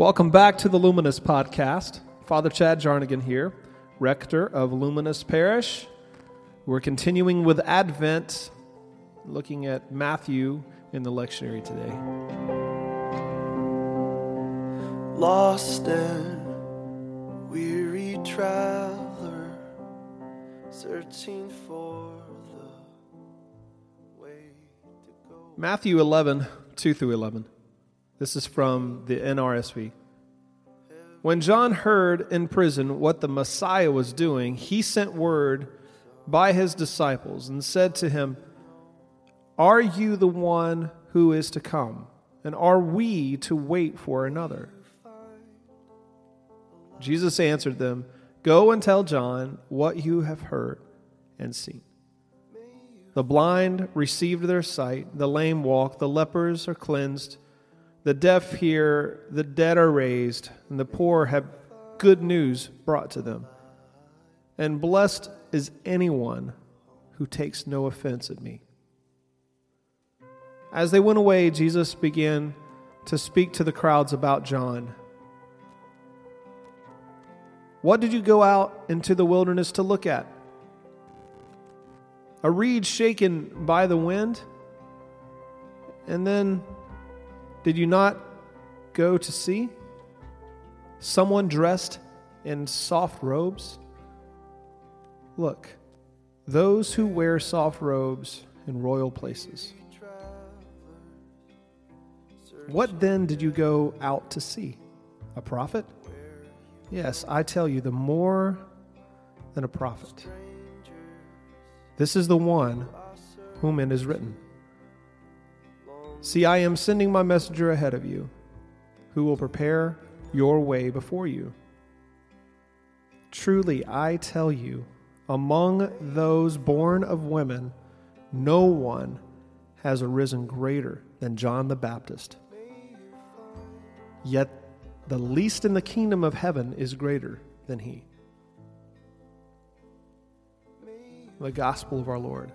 Welcome back to the Luminous Podcast. Father Chad Jarnagin here, rector of Luminous Parish. We're continuing with Advent, looking at Matthew in the lectionary today. Lost and weary traveler, searching for the way to go. Matthew 11, 2 through 11. This is from the NRSV. When John heard in prison what the Messiah was doing, he sent word by his disciples and said to him, Are you the one who is to come? And are we to wait for another? Jesus answered them, Go and tell John what you have heard and seen. The blind received their sight, the lame walk, the lepers are cleansed the deaf hear, the dead are raised, and the poor have good news brought to them. And blessed is anyone who takes no offense at me. As they went away, Jesus began to speak to the crowds about John. What did you go out into the wilderness to look at? A reed shaken by the wind? And then did you not go to see? Someone dressed in soft robes? Look, those who wear soft robes in royal places. What then did you go out to see? A prophet? Yes, I tell you, the more than a prophet. This is the one whom it is written. See, I am sending my messenger ahead of you, who will prepare your way before you. Truly, I tell you, among those born of women, no one has arisen greater than John the Baptist. Yet the least in the kingdom of heaven is greater than he. The gospel of our Lord.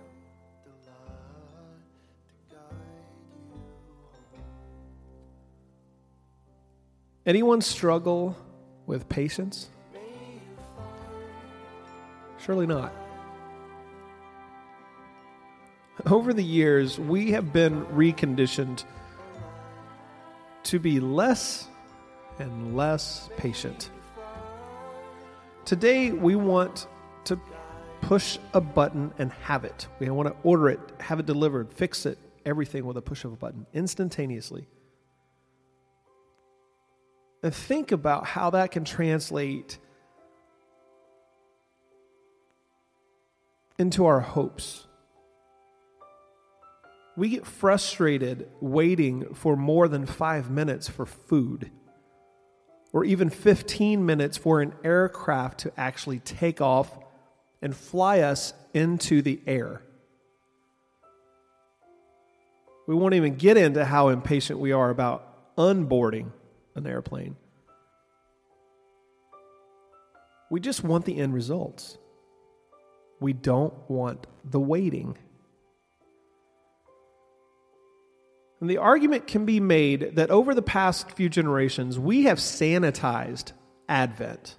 Anyone struggle with patience? Surely not. Over the years, we have been reconditioned to be less and less patient. Today, we want to push a button and have it. We want to order it, have it delivered, fix it, everything with a push of a button instantaneously. And think about how that can translate into our hopes. We get frustrated waiting for more than five minutes for food, or even 15 minutes for an aircraft to actually take off and fly us into the air. We won't even get into how impatient we are about unboarding an airplane. We just want the end results. We don't want the waiting. And the argument can be made that over the past few generations, we have sanitized Advent,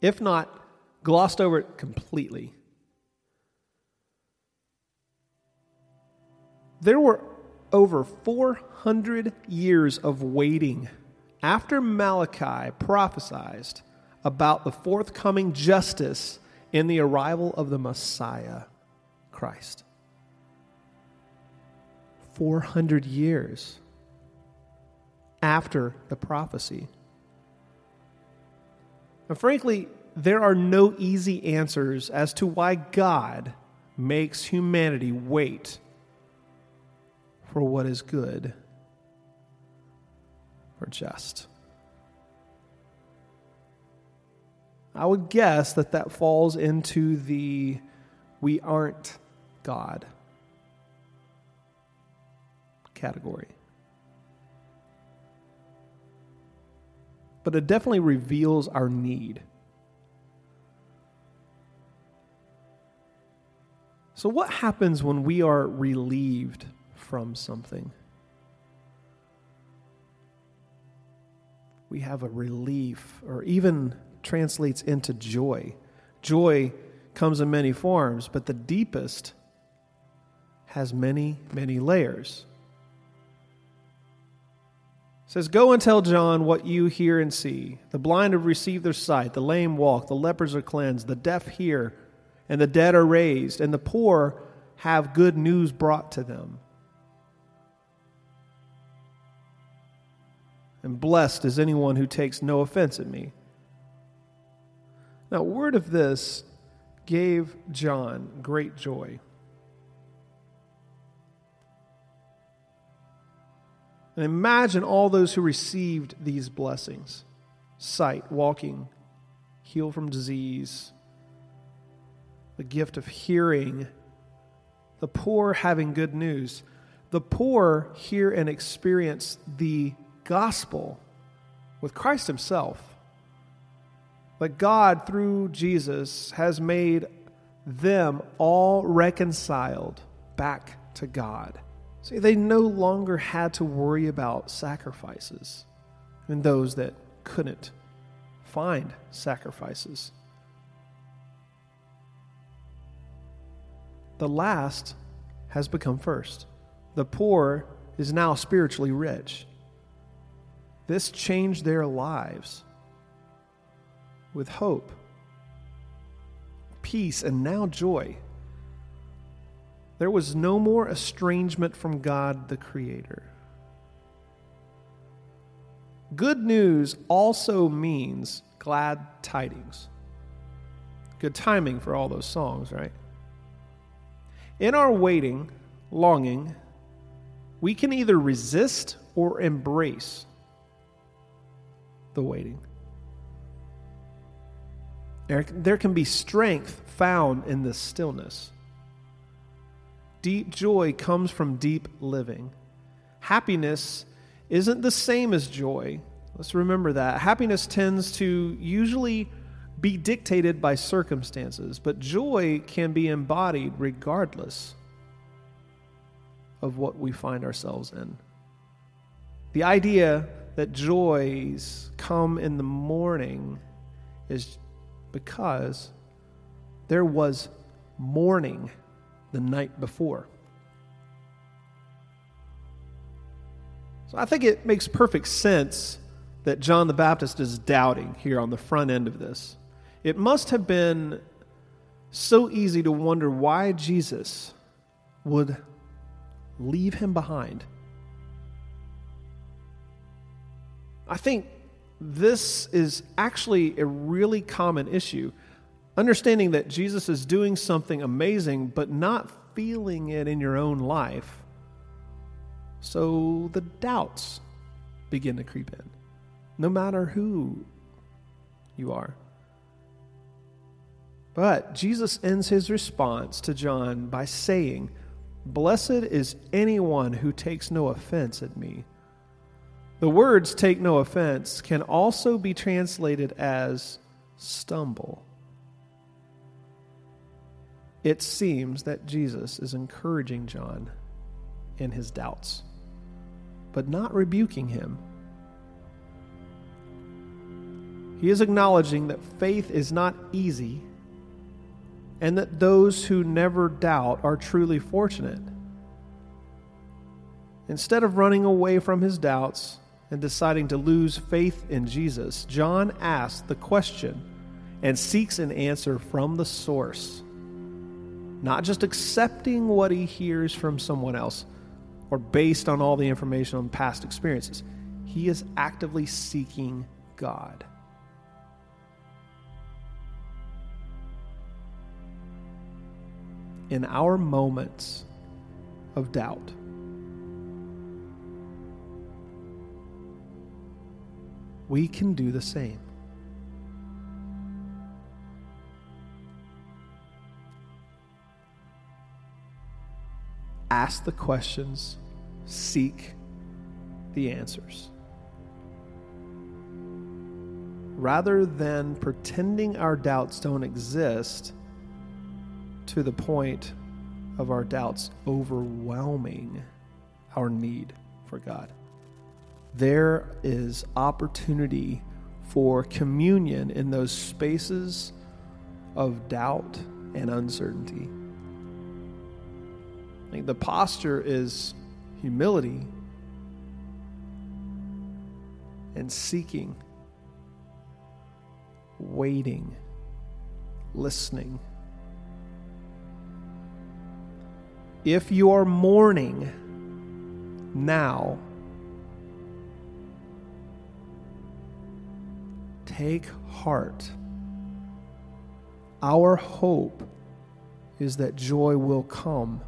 if not glossed over it completely. There were over 400 years of waiting after Malachi prophesied about the forthcoming justice in the arrival of the Messiah, Christ. 400 years after the prophecy. And frankly, there are no easy answers as to why God makes humanity wait for what is good or just. I would guess that that falls into the we aren't God category. But it definitely reveals our need. So, what happens when we are relieved from something? We have a relief, or even translates into joy. Joy comes in many forms, but the deepest has many, many layers. It says, Go and tell John what you hear and see. The blind have received their sight, the lame walk, the lepers are cleansed, the deaf hear, and the dead are raised, and the poor have good news brought to them. And blessed is anyone who takes no offense at me. Now, word of this gave John great joy. And imagine all those who received these blessings sight, walking, heal from disease, the gift of hearing, the poor having good news. The poor hear and experience the gospel with Christ Himself. That God, through Jesus, has made them all reconciled back to God. See, they no longer had to worry about sacrifices and those that couldn't find sacrifices. The last has become first. The poor is now spiritually rich. This changed their lives with hope, peace, and now joy. There was no more estrangement from God the Creator. Good news also means glad tidings. Good timing for all those songs, right? In our waiting, longing, we can either resist or embrace the waiting. There, can be strength found in this stillness. Deep joy comes from deep living. Happiness isn't the same as joy. Let's remember that. Happiness tends to usually be dictated by circumstances, but joy can be embodied regardless of what we find ourselves in. The idea that joys come in the morning is because there was mourning the night before. So I think it makes perfect sense that John the Baptist is doubting here on the front end of this. It must have been so easy to wonder why Jesus would leave him behind. I think this is actually a really common issue Understanding that Jesus is doing something amazing, but not feeling it in your own life. So the doubts begin to creep in, no matter who you are. But Jesus ends his response to John by saying, Blessed is anyone who takes no offense at me. The words take no offense can also be translated as stumble it seems that Jesus is encouraging John in his doubts, but not rebuking him. He is acknowledging that faith is not easy and that those who never doubt are truly fortunate. Instead of running away from his doubts and deciding to lose faith in Jesus, John asks the question and seeks an answer from the source not just accepting what he hears from someone else or based on all the information on past experiences. He is actively seeking God. In our moments of doubt, we can do the same. ask the questions, seek the answers. Rather than pretending our doubts don't exist to the point of our doubts overwhelming our need for God. There is opportunity for communion in those spaces of doubt and uncertainty. I think the posture is humility and seeking, waiting, listening. If you are mourning now, take heart. Our hope is that joy will come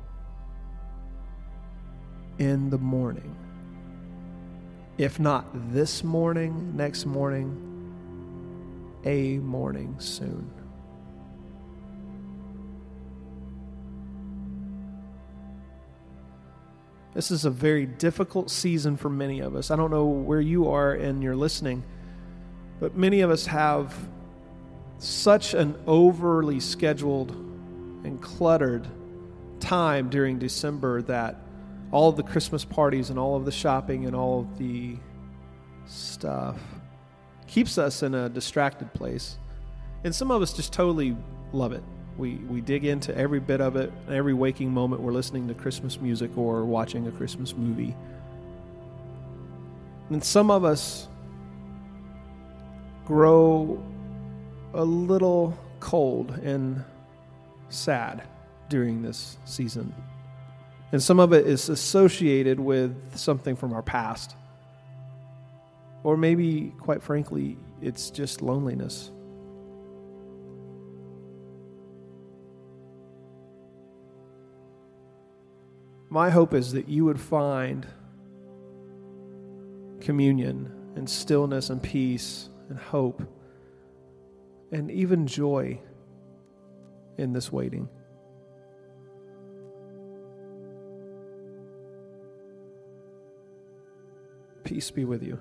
in the morning. If not this morning, next morning, a morning soon. This is a very difficult season for many of us. I don't know where you are and you're listening, but many of us have such an overly scheduled and cluttered time during December that all of the Christmas parties and all of the shopping and all of the stuff keeps us in a distracted place. And some of us just totally love it. We, we dig into every bit of it. Every waking moment, we're listening to Christmas music or watching a Christmas movie. And some of us grow a little cold and sad during this season. And some of it is associated with something from our past. Or maybe, quite frankly, it's just loneliness. My hope is that you would find communion and stillness and peace and hope and even joy in this waiting. Peace be with you.